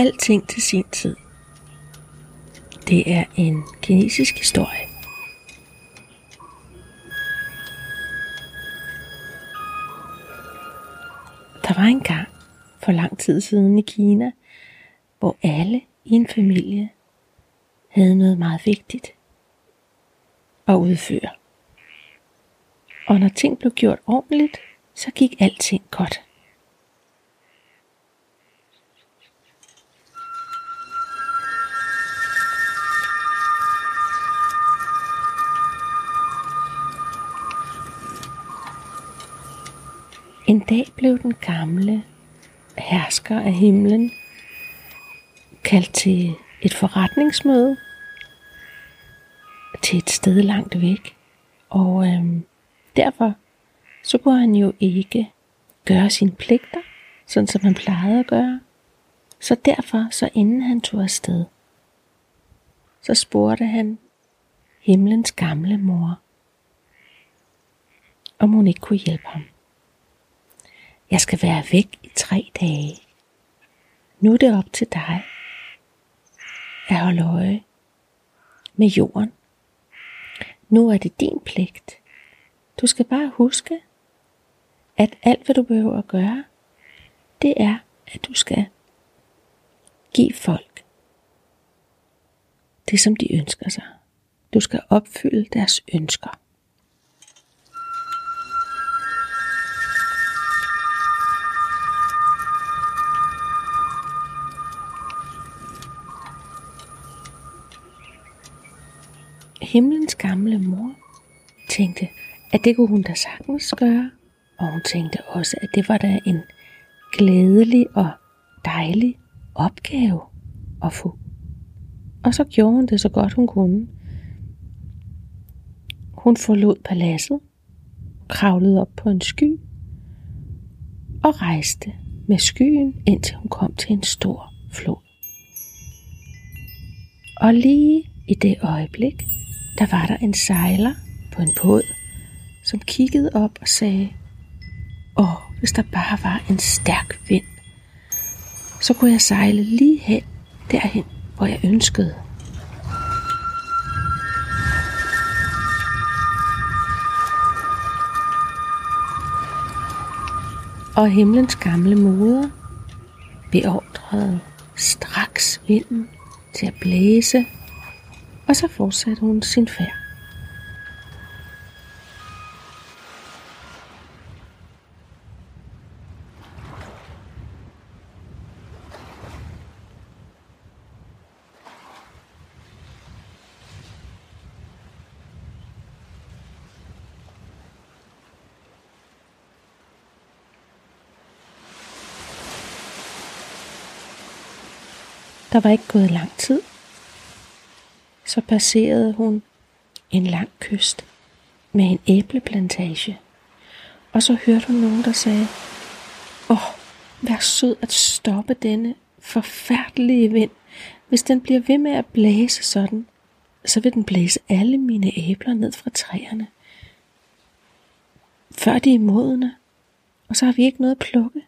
Alting til sin tid. Det er en kinesisk historie. Der var en gang for lang tid siden i Kina, hvor alle i en familie havde noget meget vigtigt at udføre. Og når ting blev gjort ordentligt, så gik alting godt. Dag blev den gamle hersker af himlen kaldt til et forretningsmøde til et sted langt væk. Og øhm, derfor så kunne han jo ikke gøre sine pligter, sådan som han plejede at gøre. Så derfor, så inden han tog afsted, så spurgte han himlens gamle mor, om hun ikke kunne hjælpe ham. Jeg skal være væk i tre dage. Nu er det op til dig at holde øje med jorden. Nu er det din pligt. Du skal bare huske, at alt hvad du behøver at gøre, det er, at du skal give folk det, som de ønsker sig. Du skal opfylde deres ønsker. Himlens gamle mor tænkte, at det kunne hun da sagtens gøre. Og hun tænkte også, at det var da en glædelig og dejlig opgave at få. Og så gjorde hun det så godt hun kunne. Hun forlod paladset, kravlede op på en sky og rejste med skyen, indtil hun kom til en stor flod. Og lige i det øjeblik, der var der en sejler på en båd, som kiggede op og sagde, Åh, hvis der bare var en stærk vind, så kunne jeg sejle lige hen, derhen, hvor jeg ønskede. Og himlens gamle moder beordrede straks vinden til at blæse og så fortsatte hun sin færd. Der var ikke gået lang tid, så passerede hun en lang kyst med en æbleplantage. Og så hørte hun nogen, der sagde, Åh, oh, vær sød at stoppe denne forfærdelige vind. Hvis den bliver ved med at blæse sådan, så vil den blæse alle mine æbler ned fra træerne. Før de er modne, og så har vi ikke noget at plukke.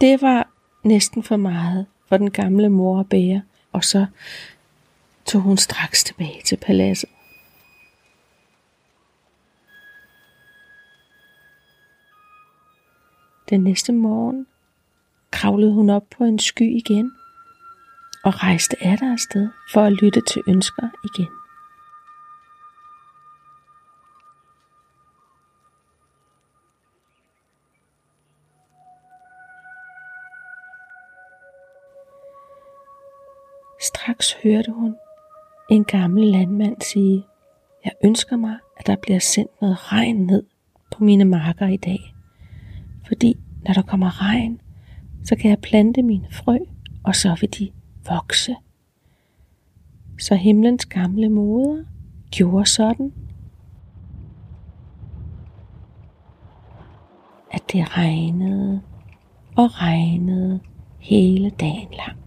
Det var næsten for meget for den gamle mor at bære, og så tog hun straks tilbage til paladset. Den næste morgen kravlede hun op på en sky igen og rejste der afsted for at lytte til ønsker igen. Straks hørte hun en gammel landmand sige, jeg ønsker mig, at der bliver sendt noget regn ned på mine marker i dag. Fordi når der kommer regn, så kan jeg plante mine frø, og så vil de vokse. Så himlens gamle moder gjorde sådan, at det regnede og regnede hele dagen lang.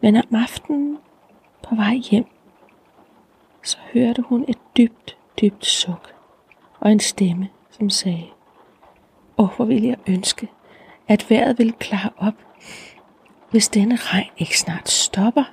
Men om aftenen på vej hjem, så hørte hun et dybt, dybt suk og en stemme, som sagde, Åh, hvor ville jeg ønske, at vejret ville klare op, hvis denne regn ikke snart stopper.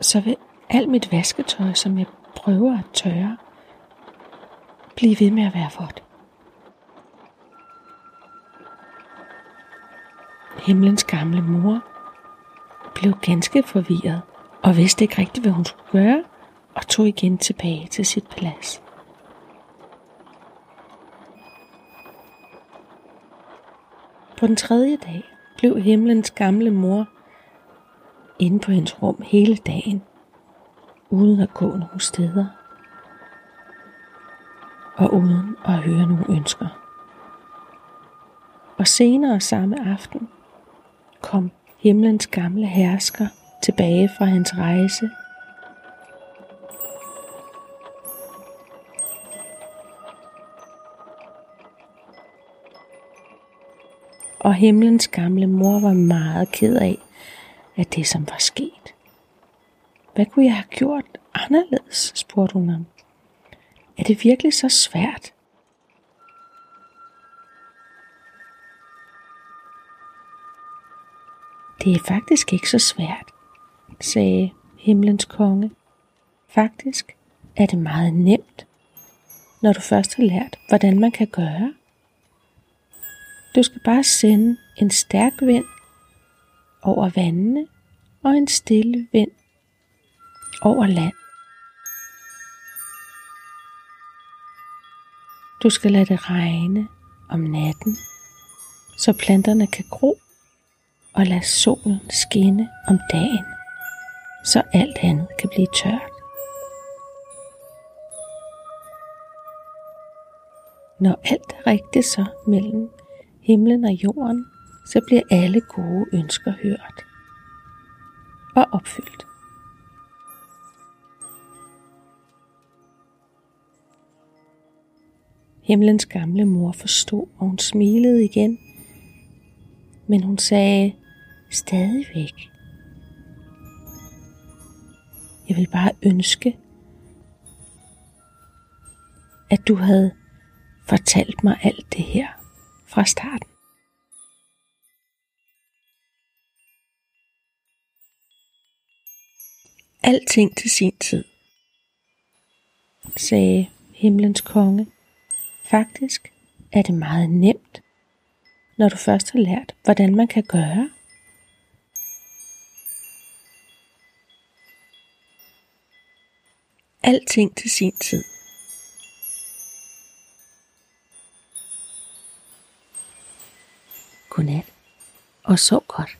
Så vil alt mit vasketøj, som jeg prøver at tørre, blive ved med at være vådt. Himlens gamle mor blev ganske forvirret og vidste ikke rigtigt, hvad hun skulle gøre, og tog igen tilbage til sit plads. På den tredje dag blev himlens gamle mor inde på hendes rum hele dagen, uden at gå nogen steder, og uden at høre nogen ønsker. Og senere samme aften kom himlens gamle hersker tilbage fra hans rejse. Og himlens gamle mor var meget ked af, at det som var sket. Hvad kunne jeg have gjort anderledes, spurgte hun ham. Er det virkelig så svært? Det er faktisk ikke så svært, sagde himlens konge. Faktisk er det meget nemt, når du først har lært, hvordan man kan gøre. Du skal bare sende en stærk vind over vandene og en stille vind over land. Du skal lade det regne om natten, så planterne kan gro og lad solen skinne om dagen, så alt andet kan blive tørt. Når alt er rigtigt så mellem himlen og jorden, så bliver alle gode ønsker hørt og opfyldt. Himlens gamle mor forstod, og hun smilede igen. Men hun sagde, stadigvæk. Jeg vil bare ønske, at du havde fortalt mig alt det her fra starten. Alting til sin tid, sagde himlens konge. Faktisk er det meget nemt, når du først har lært, hvordan man kan gøre. Alting til sin tid. Godnat og sov godt.